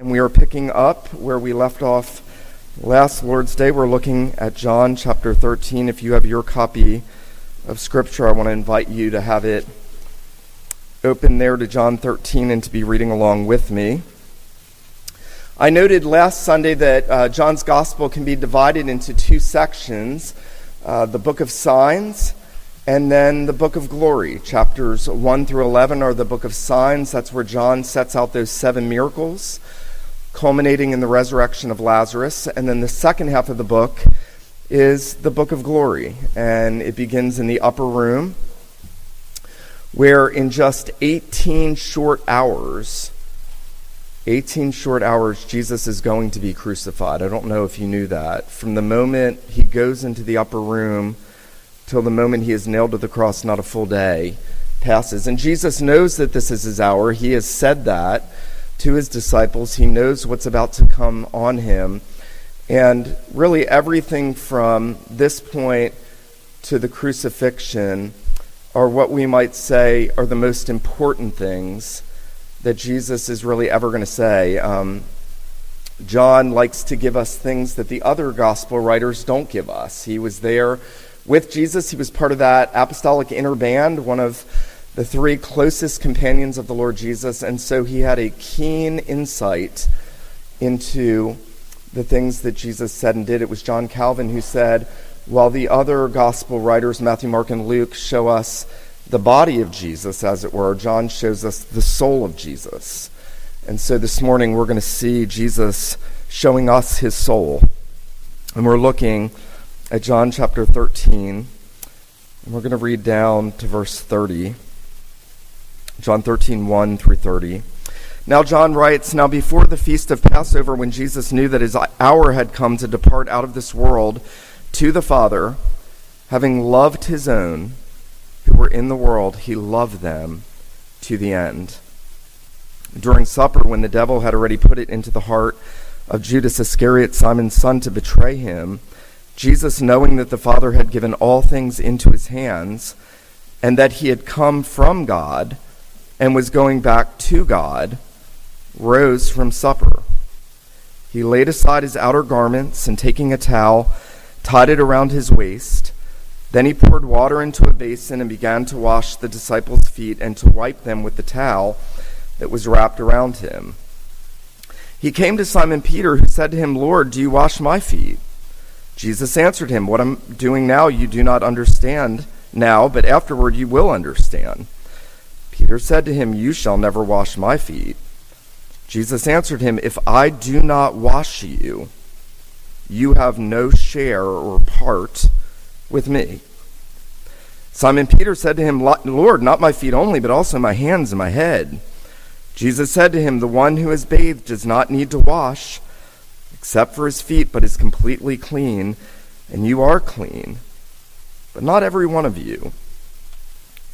And we are picking up where we left off last Lord's Day. We're looking at John chapter 13. If you have your copy of Scripture, I want to invite you to have it open there to John 13 and to be reading along with me. I noted last Sunday that uh, John's Gospel can be divided into two sections uh, the book of signs and then the book of glory. Chapters 1 through 11 are the book of signs. That's where John sets out those seven miracles culminating in the resurrection of Lazarus. And then the second half of the book is the book of glory. And it begins in the upper room, where in just 18 short hours, 18 short hours, Jesus is going to be crucified. I don't know if you knew that. From the moment he goes into the upper room till the moment he is nailed to the cross, not a full day passes. And Jesus knows that this is his hour. He has said that to his disciples. He knows what's about to come on him. And really, everything from this point to the crucifixion are what we might say are the most important things that Jesus is really ever going to say. Um, John likes to give us things that the other gospel writers don't give us. He was there with Jesus, he was part of that apostolic inner band, one of the three closest companions of the Lord Jesus, and so he had a keen insight into the things that Jesus said and did. It was John Calvin who said, while the other gospel writers, Matthew, Mark, and Luke, show us the body of Jesus, as it were, John shows us the soul of Jesus. And so this morning we're going to see Jesus showing us his soul. And we're looking at John chapter 13, and we're going to read down to verse 30. John 13, 1 through 30. Now, John writes Now, before the feast of Passover, when Jesus knew that his hour had come to depart out of this world to the Father, having loved his own who were in the world, he loved them to the end. During supper, when the devil had already put it into the heart of Judas Iscariot, Simon's son, to betray him, Jesus, knowing that the Father had given all things into his hands, and that he had come from God, and was going back to God, rose from supper. He laid aside his outer garments, and taking a towel, tied it around his waist. Then he poured water into a basin and began to wash the disciples' feet and to wipe them with the towel that was wrapped around him. He came to Simon Peter, who said to him, Lord, do you wash my feet? Jesus answered him, What I'm doing now you do not understand now, but afterward you will understand. Peter said to him, You shall never wash my feet. Jesus answered him, If I do not wash you, you have no share or part with me. Simon Peter said to him, Lord, not my feet only, but also my hands and my head. Jesus said to him, The one who is bathed does not need to wash except for his feet, but is completely clean, and you are clean, but not every one of you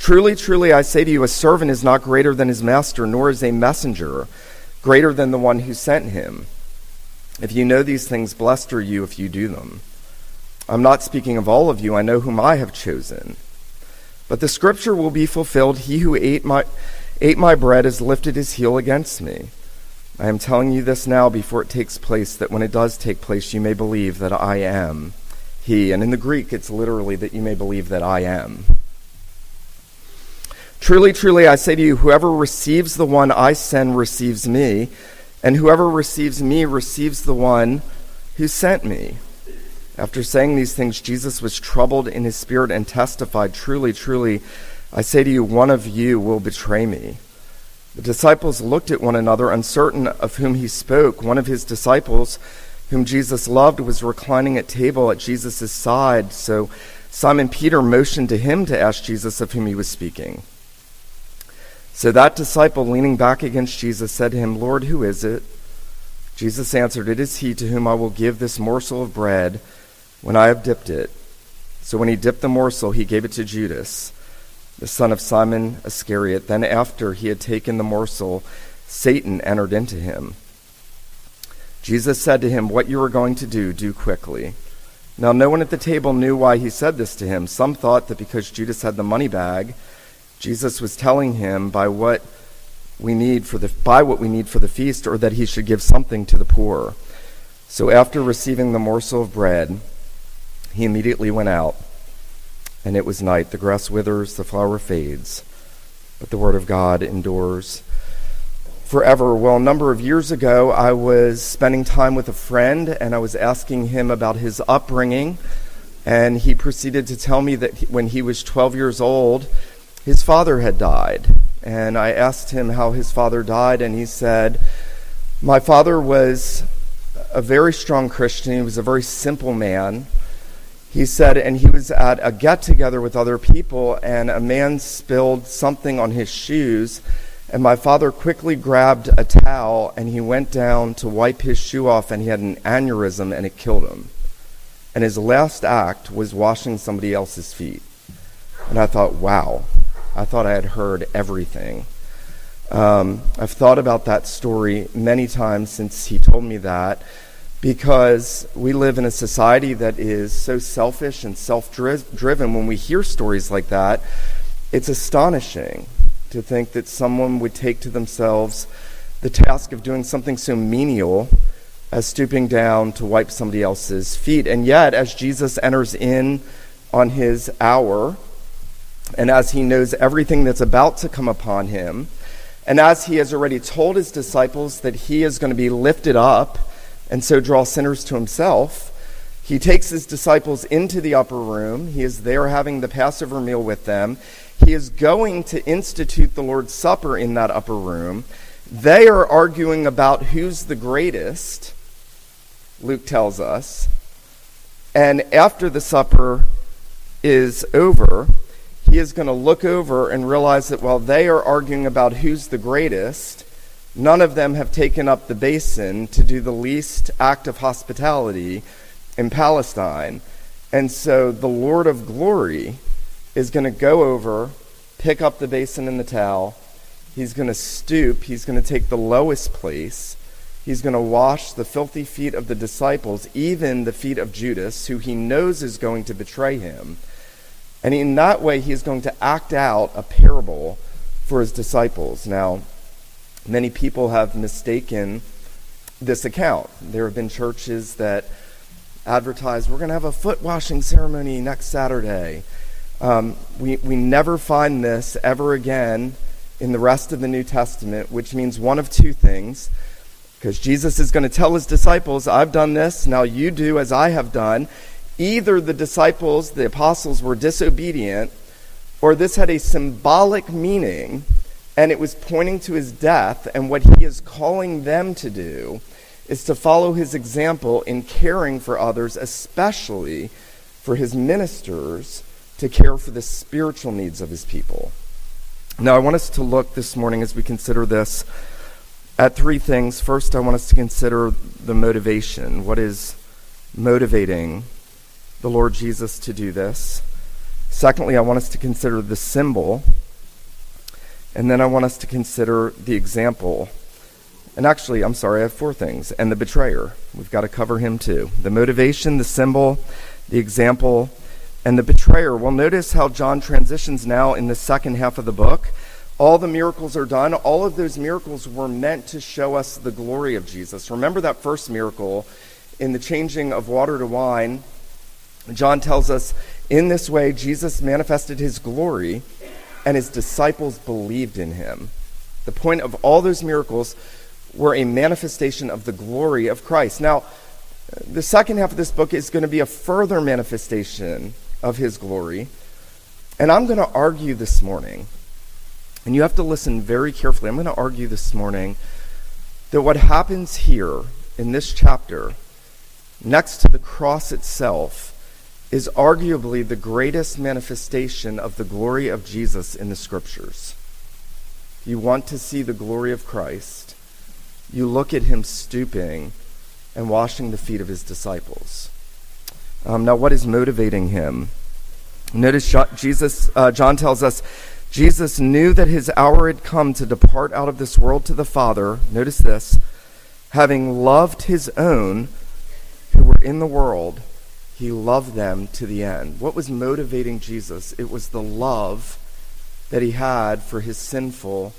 Truly, truly, I say to you, a servant is not greater than his master, nor is a messenger greater than the one who sent him. If you know these things, blessed are you if you do them. I'm not speaking of all of you, I know whom I have chosen. But the scripture will be fulfilled He who ate my, ate my bread has lifted his heel against me. I am telling you this now before it takes place, that when it does take place, you may believe that I am He. And in the Greek, it's literally that you may believe that I am. Truly, truly, I say to you, whoever receives the one I send receives me, and whoever receives me receives the one who sent me. After saying these things, Jesus was troubled in his spirit and testified, Truly, truly, I say to you, one of you will betray me. The disciples looked at one another, uncertain of whom he spoke. One of his disciples, whom Jesus loved, was reclining at table at Jesus' side. So Simon Peter motioned to him to ask Jesus of whom he was speaking. So that disciple, leaning back against Jesus, said to him, Lord, who is it? Jesus answered, It is he to whom I will give this morsel of bread when I have dipped it. So when he dipped the morsel, he gave it to Judas, the son of Simon Iscariot. Then, after he had taken the morsel, Satan entered into him. Jesus said to him, What you are going to do, do quickly. Now, no one at the table knew why he said this to him. Some thought that because Judas had the money bag, Jesus was telling him by what we need for the buy what we need for the feast, or that he should give something to the poor. So after receiving the morsel of bread, he immediately went out, and it was night. The grass withers, the flower fades, but the word of God endures forever. Well, a number of years ago, I was spending time with a friend, and I was asking him about his upbringing, and he proceeded to tell me that when he was 12 years old, his father had died and I asked him how his father died, and he said, My father was a very strong Christian. He was a very simple man. He said, and he was at a get together with other people, and a man spilled something on his shoes. And my father quickly grabbed a towel and he went down to wipe his shoe off, and he had an aneurysm and it killed him. And his last act was washing somebody else's feet. And I thought, wow, I thought I had heard everything. Um, I've thought about that story many times since he told me that because we live in a society that is so selfish and self driven. When we hear stories like that, it's astonishing to think that someone would take to themselves the task of doing something so menial as stooping down to wipe somebody else's feet. And yet, as Jesus enters in on his hour, and as he knows everything that's about to come upon him, and as he has already told his disciples that he is going to be lifted up and so draw sinners to himself, he takes his disciples into the upper room. He is there having the Passover meal with them. He is going to institute the Lord's Supper in that upper room. They are arguing about who's the greatest, Luke tells us. And after the supper is over, he is going to look over and realize that while they are arguing about who's the greatest, none of them have taken up the basin to do the least act of hospitality in Palestine. And so the Lord of glory is going to go over, pick up the basin and the towel. He's going to stoop. He's going to take the lowest place. He's going to wash the filthy feet of the disciples, even the feet of Judas, who he knows is going to betray him. And in that way, he is going to act out a parable for his disciples. Now, many people have mistaken this account. There have been churches that advertise, we're going to have a foot washing ceremony next Saturday. Um, we, we never find this ever again in the rest of the New Testament, which means one of two things. Because Jesus is going to tell his disciples, I've done this, now you do as I have done. Either the disciples, the apostles, were disobedient, or this had a symbolic meaning and it was pointing to his death. And what he is calling them to do is to follow his example in caring for others, especially for his ministers to care for the spiritual needs of his people. Now, I want us to look this morning as we consider this at three things. First, I want us to consider the motivation. What is motivating the Lord Jesus to do this. Secondly, I want us to consider the symbol. And then I want us to consider the example. And actually, I'm sorry, I have four things. And the betrayer. We've got to cover him too. The motivation, the symbol, the example, and the betrayer. Well, notice how John transitions now in the second half of the book. All the miracles are done. All of those miracles were meant to show us the glory of Jesus. Remember that first miracle in the changing of water to wine John tells us in this way, Jesus manifested his glory, and his disciples believed in him. The point of all those miracles were a manifestation of the glory of Christ. Now, the second half of this book is going to be a further manifestation of his glory. And I'm going to argue this morning, and you have to listen very carefully. I'm going to argue this morning that what happens here in this chapter, next to the cross itself, is arguably the greatest manifestation of the glory of Jesus in the scriptures. You want to see the glory of Christ, you look at him stooping and washing the feet of his disciples. Um, now, what is motivating him? Notice Jesus, uh, John tells us Jesus knew that his hour had come to depart out of this world to the Father. Notice this having loved his own who were in the world, he loved them to the end. What was motivating Jesus? It was the love that he had for his sinful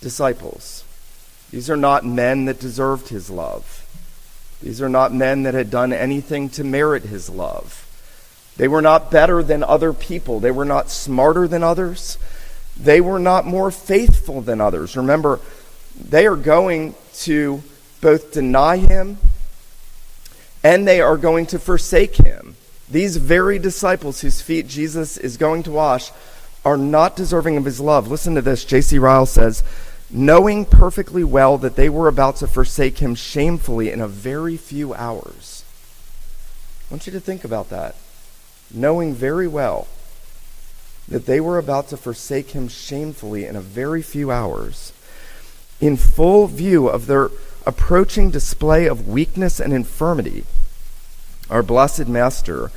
disciples. These are not men that deserved his love. These are not men that had done anything to merit his love. They were not better than other people. They were not smarter than others. They were not more faithful than others. Remember, they are going to both deny him and they are going to forsake him. These very disciples whose feet Jesus is going to wash are not deserving of his love. Listen to this. J.C. Ryle says, knowing perfectly well that they were about to forsake him shamefully in a very few hours. I want you to think about that. Knowing very well that they were about to forsake him shamefully in a very few hours, in full view of their approaching display of weakness and infirmity, our blessed Master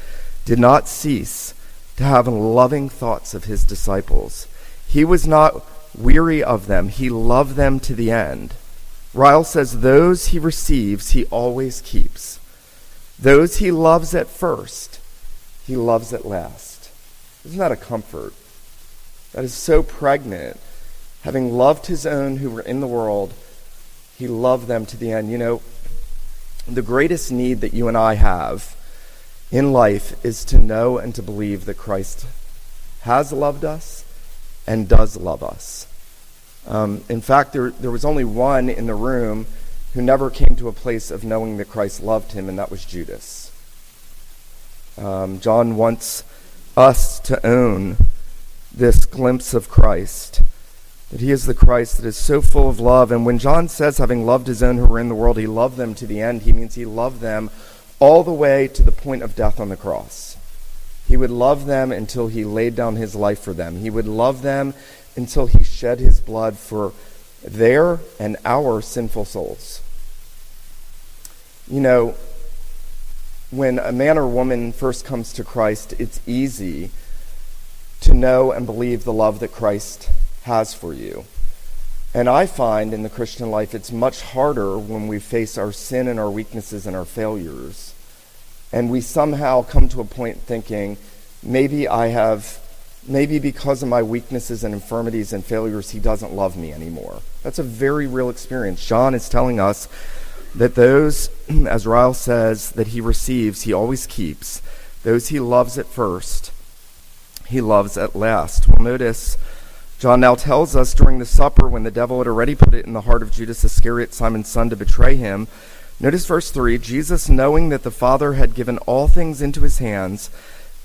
did not cease to have loving thoughts of his disciples. He was not weary of them, he loved them to the end. Ryle says, Those he receives, he always keeps. Those he loves at first, he loves at last. Isn't that a comfort? That is so pregnant. Having loved his own who were in the world, he loved them to the end. You know, the greatest need that you and I have in life is to know and to believe that Christ has loved us and does love us. Um, in fact, there, there was only one in the room who never came to a place of knowing that Christ loved him, and that was Judas. Um, John wants us to own this glimpse of Christ, that he is the Christ that is so full of love. And when John says, having loved his own who were in the world, he loved them to the end, he means he loved them all the way to the point of death on the cross. He would love them until he laid down his life for them. He would love them until he shed his blood for their and our sinful souls. You know, when a man or woman first comes to Christ, it's easy to know and believe the love that Christ has for you. And I find in the Christian life it's much harder when we face our sin and our weaknesses and our failures and we somehow come to a point thinking, maybe I have, maybe because of my weaknesses and infirmities and failures, he doesn't love me anymore. That's a very real experience. John is telling us that those, as Ryle says, that he receives, he always keeps. Those he loves at first, he loves at last. Well, notice. John now tells us during the supper, when the devil had already put it in the heart of Judas Iscariot, Simon's son, to betray him, Notice verse 3 Jesus, knowing that the Father had given all things into his hands,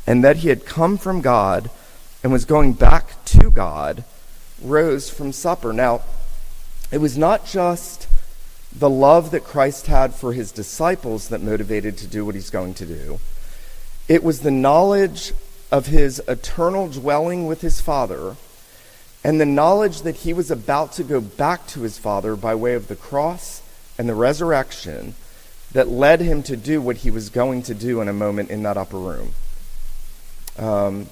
and that he had come from God and was going back to God, rose from supper. Now, it was not just the love that Christ had for his disciples that motivated to do what he's going to do. It was the knowledge of his eternal dwelling with his Father and the knowledge that he was about to go back to his Father by way of the cross and the resurrection that led him to do what he was going to do in a moment in that upper room. Um,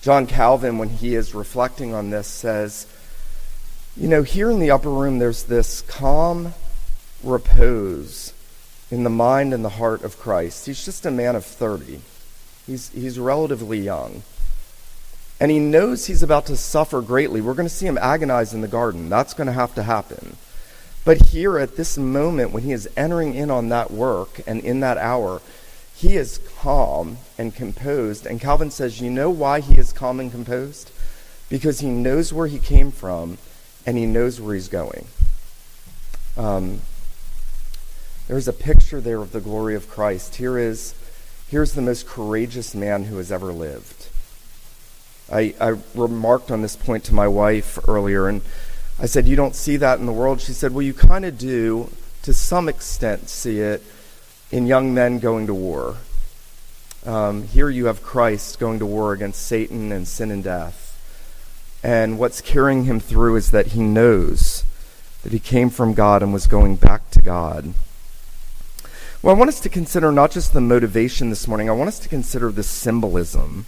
John Calvin, when he is reflecting on this, says, You know, here in the upper room, there's this calm repose in the mind and the heart of Christ. He's just a man of 30, he's, he's relatively young. And he knows he's about to suffer greatly. We're going to see him agonize in the garden. That's going to have to happen. But here at this moment, when he is entering in on that work and in that hour, he is calm and composed. And Calvin says, You know why he is calm and composed? Because he knows where he came from and he knows where he's going. Um, there's a picture there of the glory of Christ. Here is here's the most courageous man who has ever lived. I, I remarked on this point to my wife earlier, and I said, You don't see that in the world? She said, Well, you kind of do, to some extent, see it in young men going to war. Um, here you have Christ going to war against Satan and sin and death. And what's carrying him through is that he knows that he came from God and was going back to God. Well, I want us to consider not just the motivation this morning, I want us to consider the symbolism.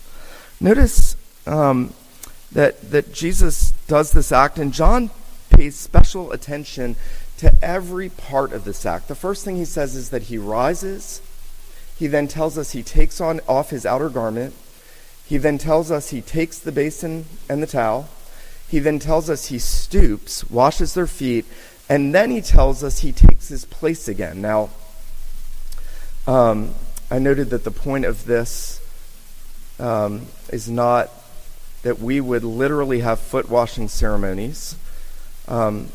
Notice um, that, that Jesus does this act, and John pays special attention to every part of this act. The first thing he says is that he rises. He then tells us he takes on off his outer garment. He then tells us he takes the basin and the towel. He then tells us he stoops, washes their feet, and then he tells us he takes his place again. Now, um, I noted that the point of this um, is not that we would literally have foot washing ceremonies. Um,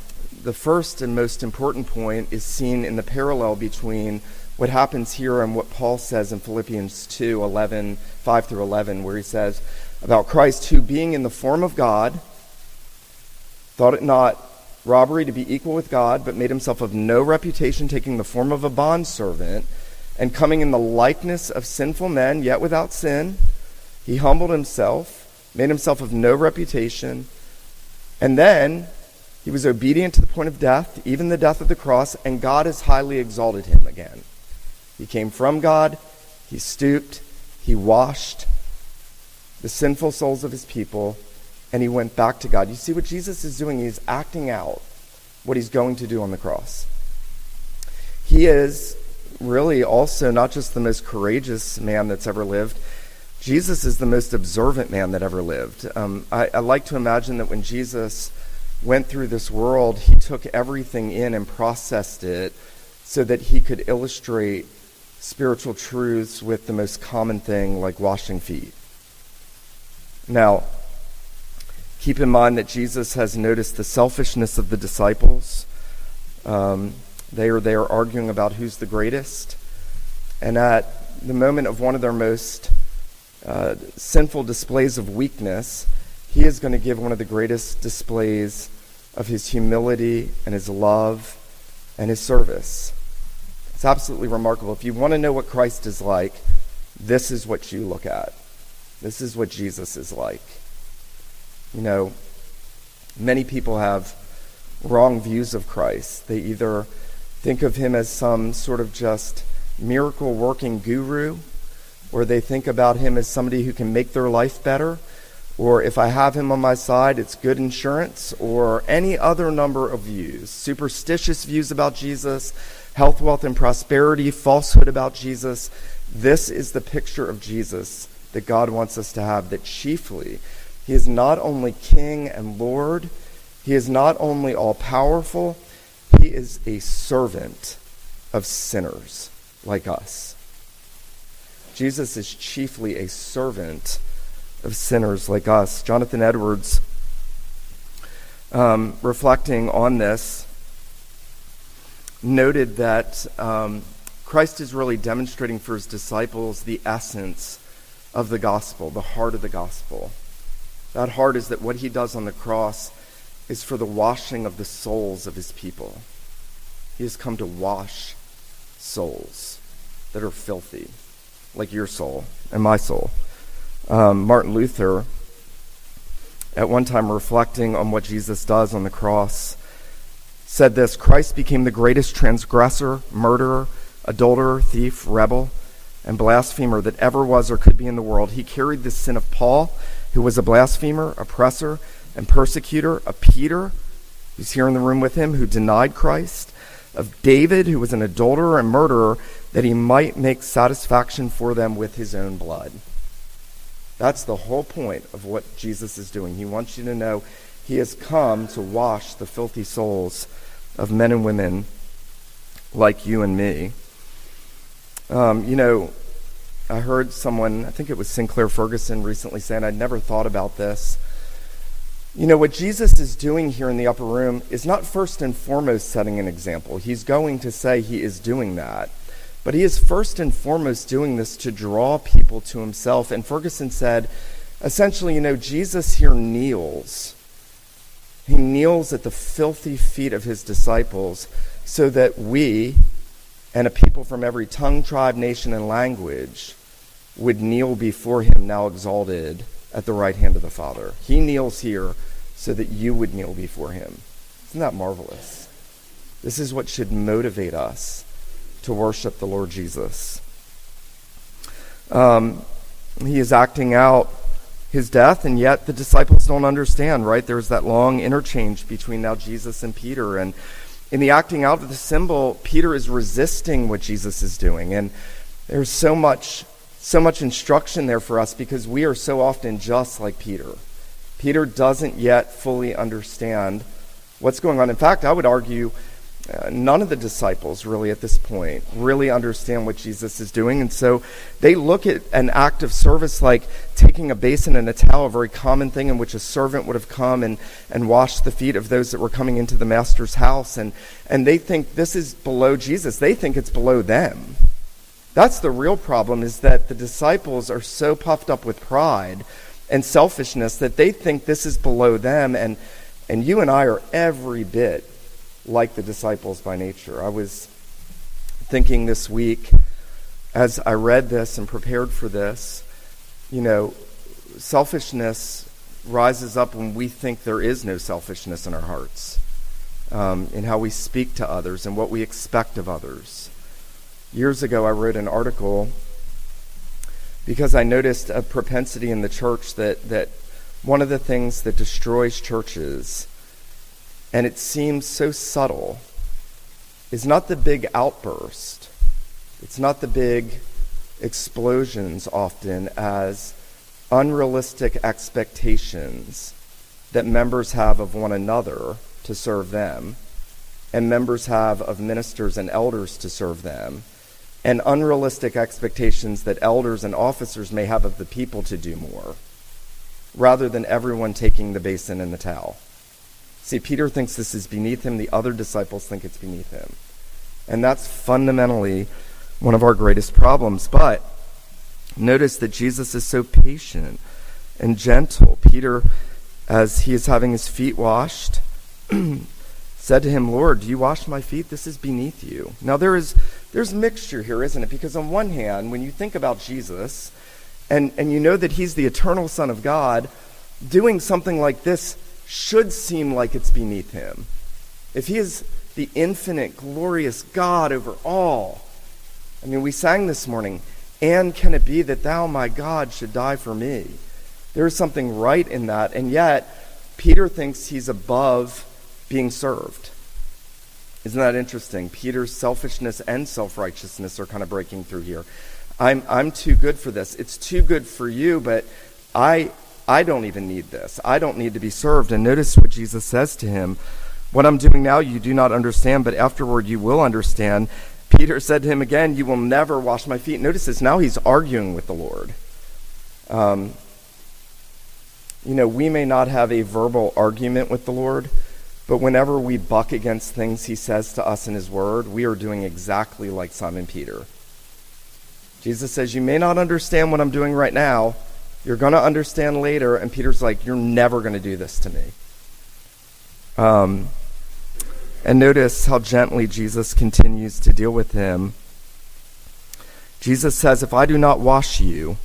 the first and most important point is seen in the parallel between what happens here and what Paul says in Philippians 2 11, 5 through 11, where he says about Christ, who being in the form of God, thought it not robbery to be equal with God, but made himself of no reputation, taking the form of a bondservant, and coming in the likeness of sinful men, yet without sin, he humbled himself, made himself of no reputation, and then he was obedient to the point of death, even the death of the cross, and God has highly exalted him again. He came from God, he stooped, he washed the sinful souls of his people, and he went back to God. You see what Jesus is doing? He's acting out what he's going to do on the cross. He is really also not just the most courageous man that's ever lived. Jesus is the most observant man that ever lived. Um, I, I like to imagine that when Jesus went through this world, he took everything in and processed it so that he could illustrate spiritual truths with the most common thing like washing feet. Now, keep in mind that Jesus has noticed the selfishness of the disciples. Um, they are there arguing about who's the greatest. And at the moment of one of their most uh, sinful displays of weakness, he is going to give one of the greatest displays of his humility and his love and his service. It's absolutely remarkable. If you want to know what Christ is like, this is what you look at. This is what Jesus is like. You know, many people have wrong views of Christ. They either think of him as some sort of just miracle working guru, or they think about him as somebody who can make their life better, or if I have him on my side, it's good insurance, or any other number of views. Superstitious views about Jesus, health, wealth, and prosperity, falsehood about Jesus. This is the picture of Jesus that God wants us to have, that chiefly he is not only King and Lord, he is not only all powerful, he is a servant of sinners like us. Jesus is chiefly a servant of sinners like us. Jonathan Edwards, um, reflecting on this, noted that um, Christ is really demonstrating for his disciples the essence of the gospel, the heart of the gospel. That heart is that what he does on the cross is for the washing of the souls of his people. He has come to wash souls that are filthy, like your soul and my soul um, Martin Luther, at one time reflecting on what Jesus does on the cross, said this Christ became the greatest transgressor, murderer, adulterer, thief, rebel, and blasphemer that ever was or could be in the world. He carried the sin of Paul, who was a blasphemer, oppressor, and persecutor, of Peter, who's here in the room with him, who denied Christ, of David, who was an adulterer and murderer, that he might make satisfaction for them with his own blood. That's the whole point of what Jesus is doing. He wants you to know he has come to wash the filthy souls of men and women like you and me. Um, you know, I heard someone, I think it was Sinclair Ferguson, recently saying, I'd never thought about this. You know, what Jesus is doing here in the upper room is not first and foremost setting an example. He's going to say he is doing that. But he is first and foremost doing this to draw people to himself. And Ferguson said, essentially, you know, Jesus here kneels. He kneels at the filthy feet of his disciples so that we and a people from every tongue, tribe, nation, and language would kneel before him, now exalted at the right hand of the Father. He kneels here so that you would kneel before him. Isn't that marvelous? This is what should motivate us to worship the Lord Jesus. Um, he is acting out his death, and yet the disciples don't understand, right? There's that long interchange between now Jesus and Peter. And in the acting out of the symbol, Peter is resisting what Jesus is doing. And there's so much, so much instruction there for us because we are so often just like Peter. Peter doesn't yet fully understand what's going on. In fact, I would argue uh, none of the disciples really at this point really understand what Jesus is doing. And so they look at an act of service like taking a basin and a towel, a very common thing in which a servant would have come and, and washed the feet of those that were coming into the master's house. And, and they think this is below Jesus. They think it's below them. That's the real problem is that the disciples are so puffed up with pride and selfishness that they think this is below them. And, and you and I are every bit like the disciples by nature. I was thinking this week as I read this and prepared for this, you know, selfishness rises up when we think there is no selfishness in our hearts, um, in how we speak to others and what we expect of others. Years ago, I wrote an article because I noticed a propensity in the church that, that one of the things that destroys churches and it seems so subtle, is not the big outburst. It's not the big explosions often as unrealistic expectations that members have of one another to serve them, and members have of ministers and elders to serve them, and unrealistic expectations that elders and officers may have of the people to do more, rather than everyone taking the basin and the towel. See, Peter thinks this is beneath him, the other disciples think it's beneath him. And that's fundamentally one of our greatest problems. But notice that Jesus is so patient and gentle. Peter, as he is having his feet washed, said to him, Lord, do you wash my feet? This is beneath you. Now there is there's mixture here, isn't it? Because on one hand, when you think about Jesus, and, and you know that he's the eternal Son of God, doing something like this should seem like it's beneath him. If he is the infinite, glorious God over all, I mean, we sang this morning, and can it be that thou, my God, should die for me? There is something right in that, and yet Peter thinks he's above being served. Isn't that interesting? Peter's selfishness and self righteousness are kind of breaking through here. I'm, I'm too good for this. It's too good for you, but I, I don't even need this. I don't need to be served. And notice what Jesus says to him What I'm doing now you do not understand, but afterward you will understand. Peter said to him again, You will never wash my feet. Notice this. Now he's arguing with the Lord. Um, you know, we may not have a verbal argument with the Lord, but whenever we buck against things he says to us in his word, we are doing exactly like Simon Peter. Jesus says, You may not understand what I'm doing right now you're going to understand later. And Peter's like, You're never going to do this to me. Um, and notice how gently Jesus continues to deal with him. Jesus says, If I do not wash you,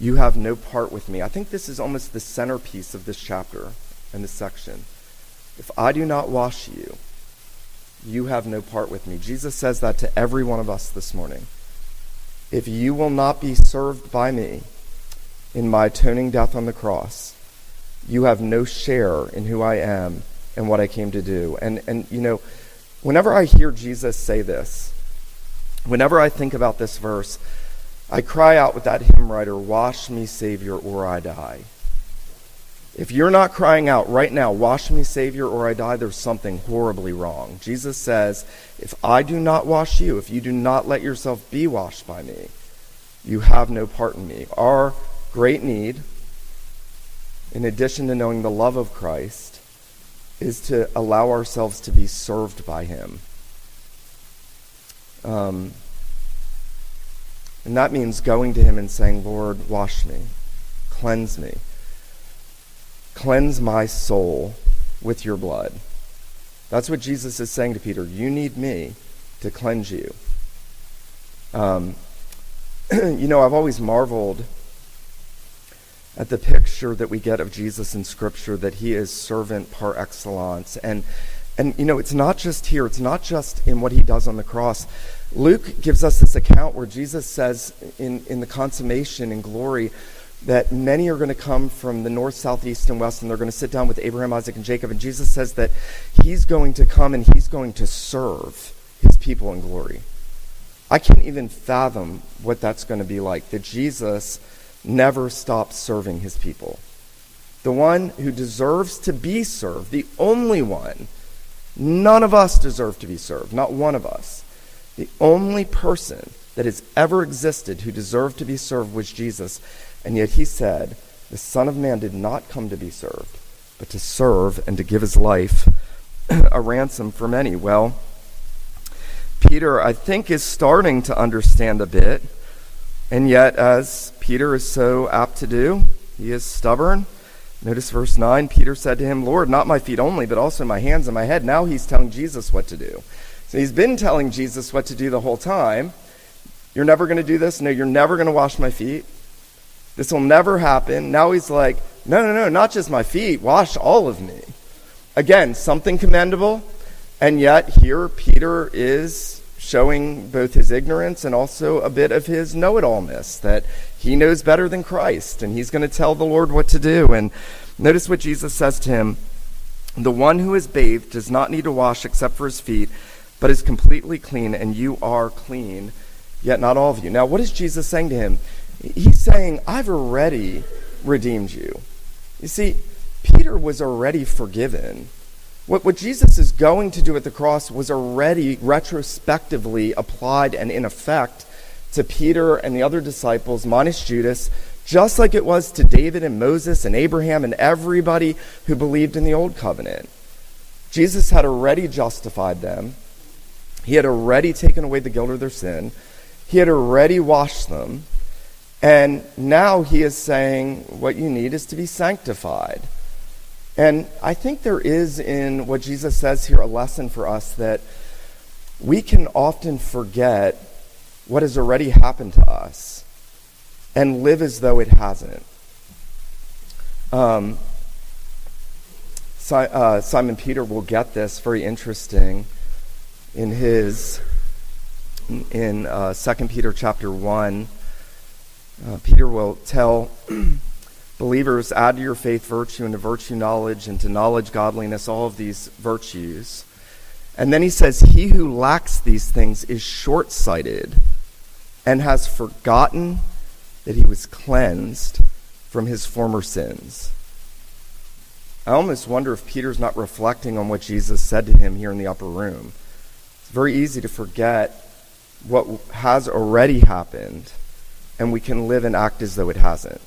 you have no part with me. I think this is almost the centerpiece of this chapter and this section. If I do not wash you, you have no part with me. Jesus says that to every one of us this morning. If you will not be served by me, in my atoning death on the cross, you have no share in who I am and what I came to do. And, and you know, whenever I hear Jesus say this, whenever I think about this verse, I cry out with that hymn writer, Wash me, Savior, or I die. If you're not crying out right now, Wash me, Savior, or I die, there's something horribly wrong. Jesus says, If I do not wash you, if you do not let yourself be washed by me, you have no part in me. Our great need, in addition to knowing the love of Christ, is to allow ourselves to be served by Him. Um, and that means going to Him and saying, Lord, wash me, cleanse me, cleanse my soul with your blood. That's what Jesus is saying to Peter. You need me to cleanse you. Um, you know, I've always marveled at the picture that we get of Jesus in Scripture that he is servant par excellence. And, And, you know, it's not just here, it's not just in what he does on the cross. Luke gives us this account where Jesus says in, in the consummation in glory that many are going to come from the north, south, east, and west, and they're going to sit down with Abraham, Isaac, and Jacob. And Jesus says that he's going to come and he's going to serve his people in glory. I can't even fathom what that's going to be like, that Jesus never stops serving his people. The one who deserves to be served, the only one. None of us deserve to be served, not one of us. The only person that has ever existed who deserved to be served was Jesus. And yet he said, The Son of Man did not come to be served, but to serve and to give his life a ransom for many. Well, Peter, I think, is starting to understand a bit. And yet, as Peter is so apt to do, he is stubborn. Notice verse 9 Peter said to him, Lord, not my feet only, but also my hands and my head. Now he's telling Jesus what to do. So he's been telling Jesus what to do the whole time. You're never going to do this? No, you're never going to wash my feet. This will never happen. Now he's like, No, no, no, not just my feet, wash all of me. Again, something commendable, and yet, here Peter is showing both his ignorance and also a bit of his know it allness that he knows better than Christ and he's going to tell the Lord what to do. And notice what Jesus says to him The one who is bathed does not need to wash except for his feet, but is completely clean, and you are clean, yet not all of you. Now, what is Jesus saying to him? He's saying, I've already redeemed you. You see, Peter was already forgiven what, what Jesus is going to do at the cross was already retrospectively applied and in effect to Peter and the other disciples, minus Judas, just like it was to David and Moses and Abraham and everybody who believed in the Old Covenant. Jesus had already justified them, He had already taken away the guilt of their sin, He had already washed them, and now He is saying, What you need is to be sanctified. And I think there is in what Jesus says here a lesson for us that we can often forget what has already happened to us and live as though it hasn't. Um, si- uh, Simon Peter will get this very interesting in his in uh, 2 Peter chapter 1. Uh, Peter will tell Believers, add to your faith virtue, and to virtue knowledge, and to knowledge godliness, all of these virtues. And then he says, He who lacks these things is short sighted and has forgotten that he was cleansed from his former sins. I almost wonder if Peter's not reflecting on what Jesus said to him here in the upper room. It's very easy to forget what has already happened, and we can live and act as though it hasn't.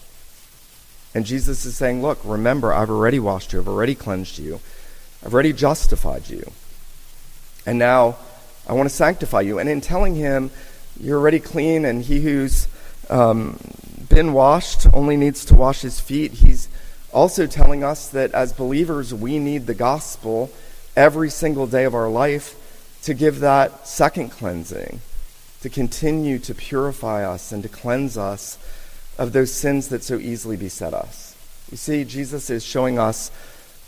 And Jesus is saying, Look, remember, I've already washed you, I've already cleansed you, I've already justified you. And now I want to sanctify you. And in telling him, You're already clean, and he who's um, been washed only needs to wash his feet, he's also telling us that as believers, we need the gospel every single day of our life to give that second cleansing, to continue to purify us and to cleanse us of those sins that so easily beset us. You see, Jesus is showing us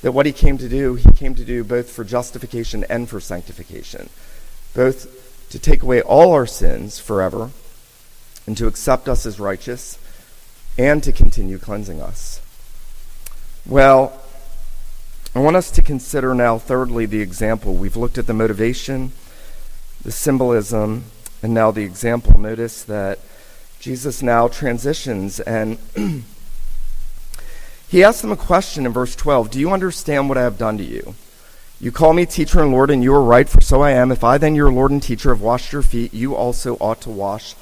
that what he came to do, he came to do both for justification and for sanctification, both to take away all our sins forever and to accept us as righteous and to continue cleansing us. Well, I want us to consider now, thirdly, the example. We've looked at the motivation, the symbolism, and now the example. Notice that Jesus now transitions and he asks them a question in verse 12 Do you understand what I have done to you? You call me teacher and Lord, and you are right, for so I am. If I, then, your Lord and teacher, have washed your feet, you also ought to wash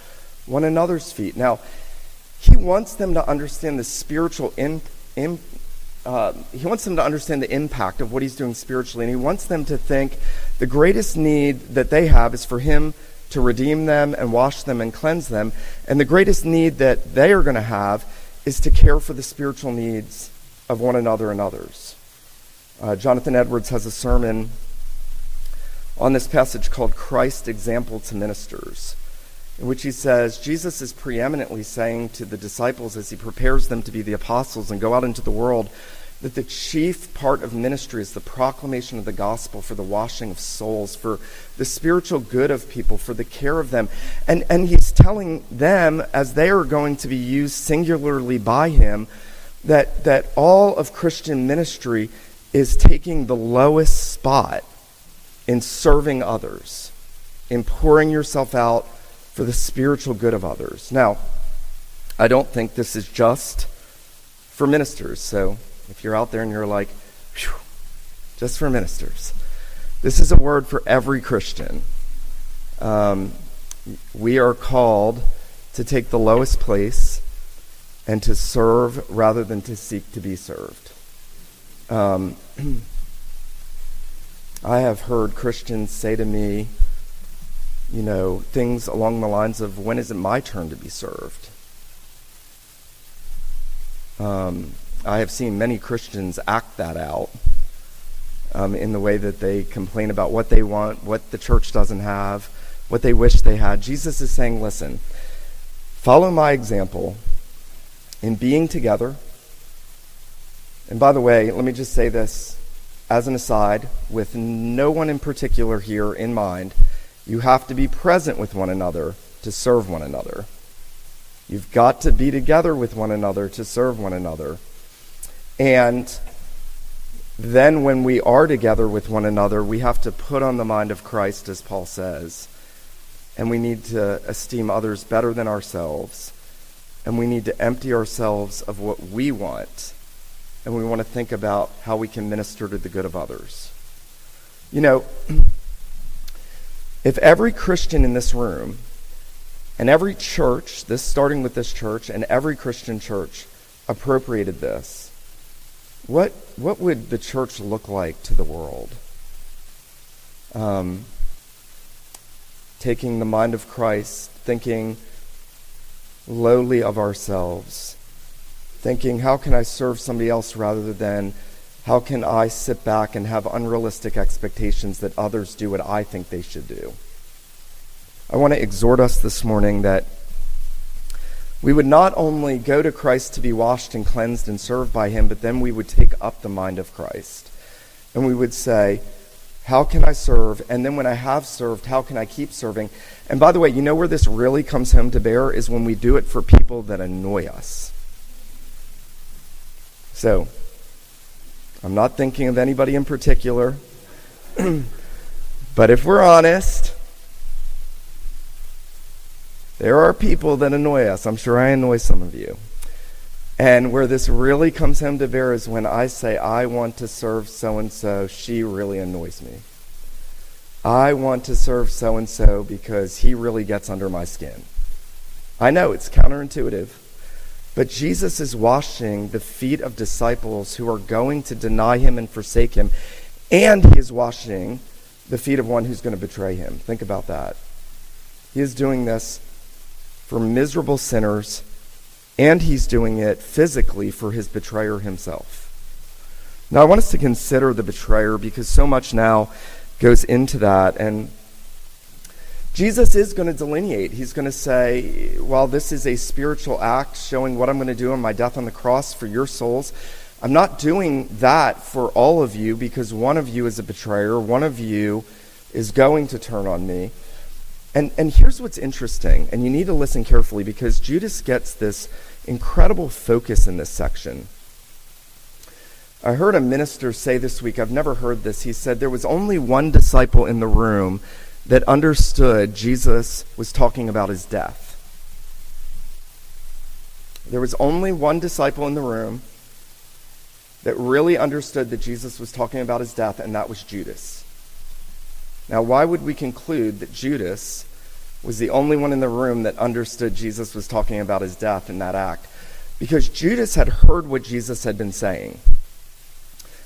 one another's feet. Now, he wants them to understand the spiritual uh, he wants them to understand the impact of what he's doing spiritually, and he wants them to think the greatest need that they have is for him to redeem them and wash them and cleanse them. And the greatest need that they are going to have is to care for the spiritual needs of one another and others. Uh, Jonathan Edwards has a sermon on this passage called Christ's Example to Ministers, in which he says Jesus is preeminently saying to the disciples as he prepares them to be the apostles and go out into the world, that the chief part of ministry is the proclamation of the gospel for the washing of souls, for the spiritual good of people, for the care of them. And, and he's telling them, as they are going to be used singularly by him, that, that all of Christian ministry is taking the lowest spot in serving others, in pouring yourself out for the spiritual good of others. Now, I don't think this is just for ministers, so if you're out there and you're like, just for ministers, this is a word for every Christian. Um, we are called to take the lowest place and to serve rather than to seek to be served. Um, I have heard Christians say to me, you know, things along the lines of, when is it my turn to be served? Um, I have seen many Christians act that out um, in the way that they complain about what they want, what the church doesn't have, what they wish they had. Jesus is saying, listen, follow my example in being together. And by the way, let me just say this as an aside, with no one in particular here in mind. You have to be present with one another to serve one another. You've got to be together with one another to serve one another. And then when we are together with one another, we have to put on the mind of Christ, as Paul says. And we need to esteem others better than ourselves. And we need to empty ourselves of what we want. And we want to think about how we can minister to the good of others. You know, if every Christian in this room and every church, this starting with this church, and every Christian church appropriated this, what, what would the church look like to the world? Um, taking the mind of Christ, thinking lowly of ourselves, thinking, how can I serve somebody else rather than how can I sit back and have unrealistic expectations that others do what I think they should do? I want to exhort us this morning that we would not only go to Christ to be washed and cleansed and served by him, but then we would take up the mind of Christ. And we would say, How can I serve? And then when I have served, how can I keep serving? And by the way, you know where this really comes home to bear is when we do it for people that annoy us. So, I'm not thinking of anybody in particular, but if we're honest, there are people that annoy us. I'm sure I annoy some of you. And where this really comes home to bear is when I say, I want to serve so and so, she really annoys me. I want to serve so and so because he really gets under my skin. I know it's counterintuitive, but Jesus is washing the feet of disciples who are going to deny him and forsake him, and he is washing the feet of one who's going to betray him. Think about that. He is doing this for miserable sinners, and he's doing it physically for his betrayer himself. Now, I want us to consider the betrayer because so much now goes into that. And Jesus is going to delineate. He's going to say, while this is a spiritual act showing what I'm going to do on my death on the cross for your souls, I'm not doing that for all of you because one of you is a betrayer, one of you is going to turn on me. And, and here's what's interesting, and you need to listen carefully because Judas gets this incredible focus in this section. I heard a minister say this week, I've never heard this. He said there was only one disciple in the room that understood Jesus was talking about his death. There was only one disciple in the room that really understood that Jesus was talking about his death, and that was Judas. Now, why would we conclude that Judas was the only one in the room that understood Jesus was talking about his death in that act? Because Judas had heard what Jesus had been saying.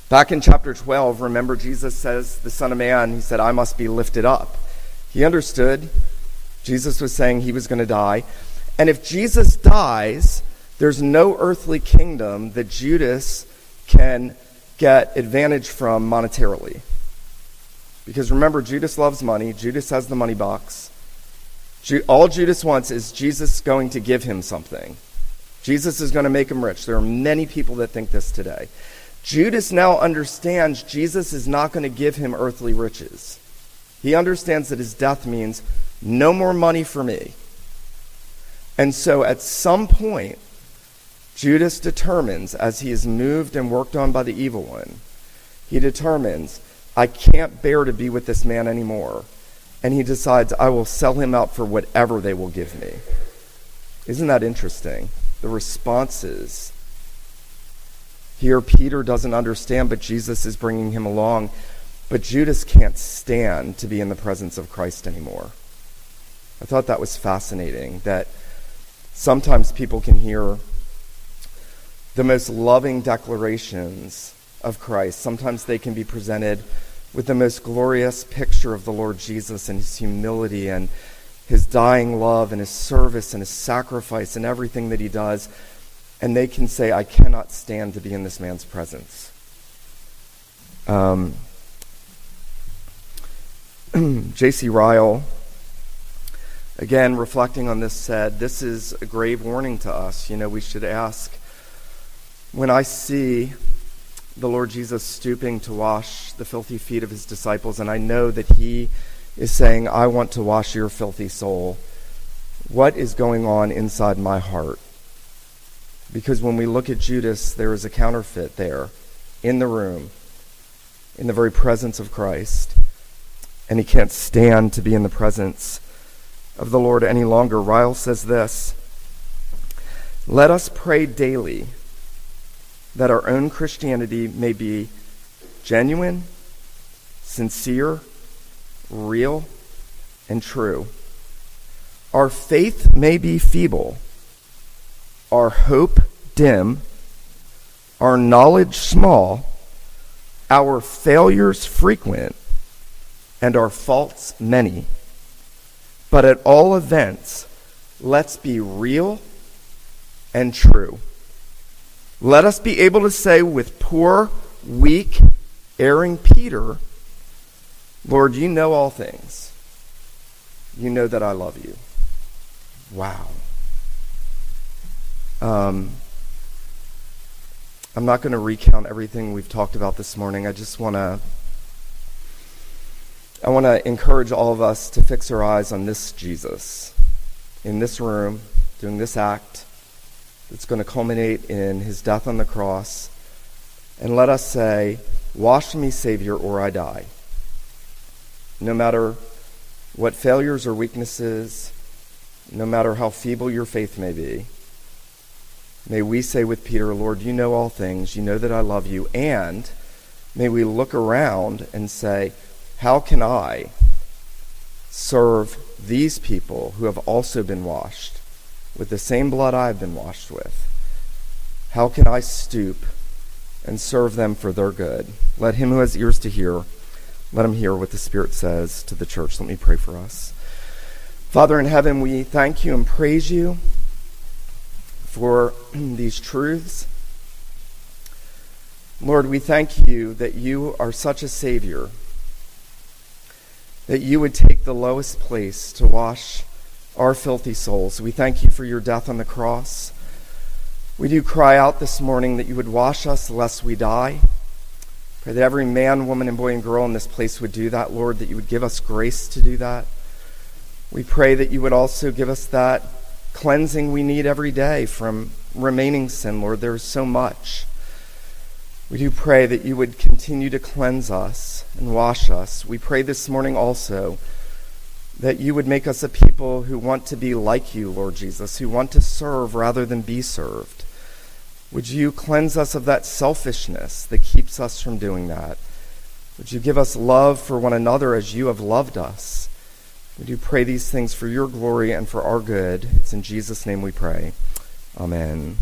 Back in chapter 12, remember Jesus says, The Son of Man, he said, I must be lifted up. He understood. Jesus was saying he was going to die. And if Jesus dies, there's no earthly kingdom that Judas can get advantage from monetarily. Because remember, Judas loves money. Judas has the money box. All Judas wants is Jesus going to give him something. Jesus is going to make him rich. There are many people that think this today. Judas now understands Jesus is not going to give him earthly riches. He understands that his death means no more money for me. And so at some point, Judas determines, as he is moved and worked on by the evil one, he determines, I can't bear to be with this man anymore. And he decides, I will sell him out for whatever they will give me. Isn't that interesting? The responses. Here, Peter doesn't understand, but Jesus is bringing him along. But Judas can't stand to be in the presence of Christ anymore. I thought that was fascinating that sometimes people can hear the most loving declarations of Christ. Sometimes they can be presented with the most glorious picture of the Lord Jesus and his humility and his dying love and his service and his sacrifice and everything that he does. And they can say, I cannot stand to be in this man's presence. Um, J.C. Ryle, again, reflecting on this, said, This is a grave warning to us. You know, we should ask, when I see the Lord Jesus stooping to wash the filthy feet of his disciples, and I know that he is saying, I want to wash your filthy soul. What is going on inside my heart? Because when we look at Judas, there is a counterfeit there in the room, in the very presence of Christ. And he can't stand to be in the presence of the Lord any longer. Ryle says this Let us pray daily that our own Christianity may be genuine, sincere, real, and true. Our faith may be feeble, our hope dim, our knowledge small, our failures frequent, and our faults many. But at all events, let's be real and true. Let us be able to say with poor, weak, erring Peter, Lord, you know all things. You know that I love you. Wow. Um, I'm not going to recount everything we've talked about this morning. I just want to I want to encourage all of us to fix our eyes on this Jesus in this room doing this act that's going to culminate in his death on the cross. And let us say, Wash me, Savior, or I die. No matter what failures or weaknesses, no matter how feeble your faith may be, may we say with Peter, Lord, you know all things, you know that I love you, and may we look around and say, How can I serve these people who have also been washed? With the same blood I've been washed with? How can I stoop and serve them for their good? Let him who has ears to hear, let him hear what the Spirit says to the church. Let me pray for us. Father in heaven, we thank you and praise you for these truths. Lord, we thank you that you are such a Savior, that you would take the lowest place to wash our filthy souls. We thank you for your death on the cross. We do cry out this morning that you would wash us lest we die. Pray that every man, woman, and boy and girl in this place would do that, Lord, that you would give us grace to do that. We pray that you would also give us that cleansing we need every day from remaining sin, Lord. There is so much. We do pray that you would continue to cleanse us and wash us. We pray this morning also that you would make us a people who want to be like you, Lord Jesus, who want to serve rather than be served. Would you cleanse us of that selfishness that keeps us from doing that? Would you give us love for one another as you have loved us? Would you pray these things for your glory and for our good? It's in Jesus' name we pray. Amen.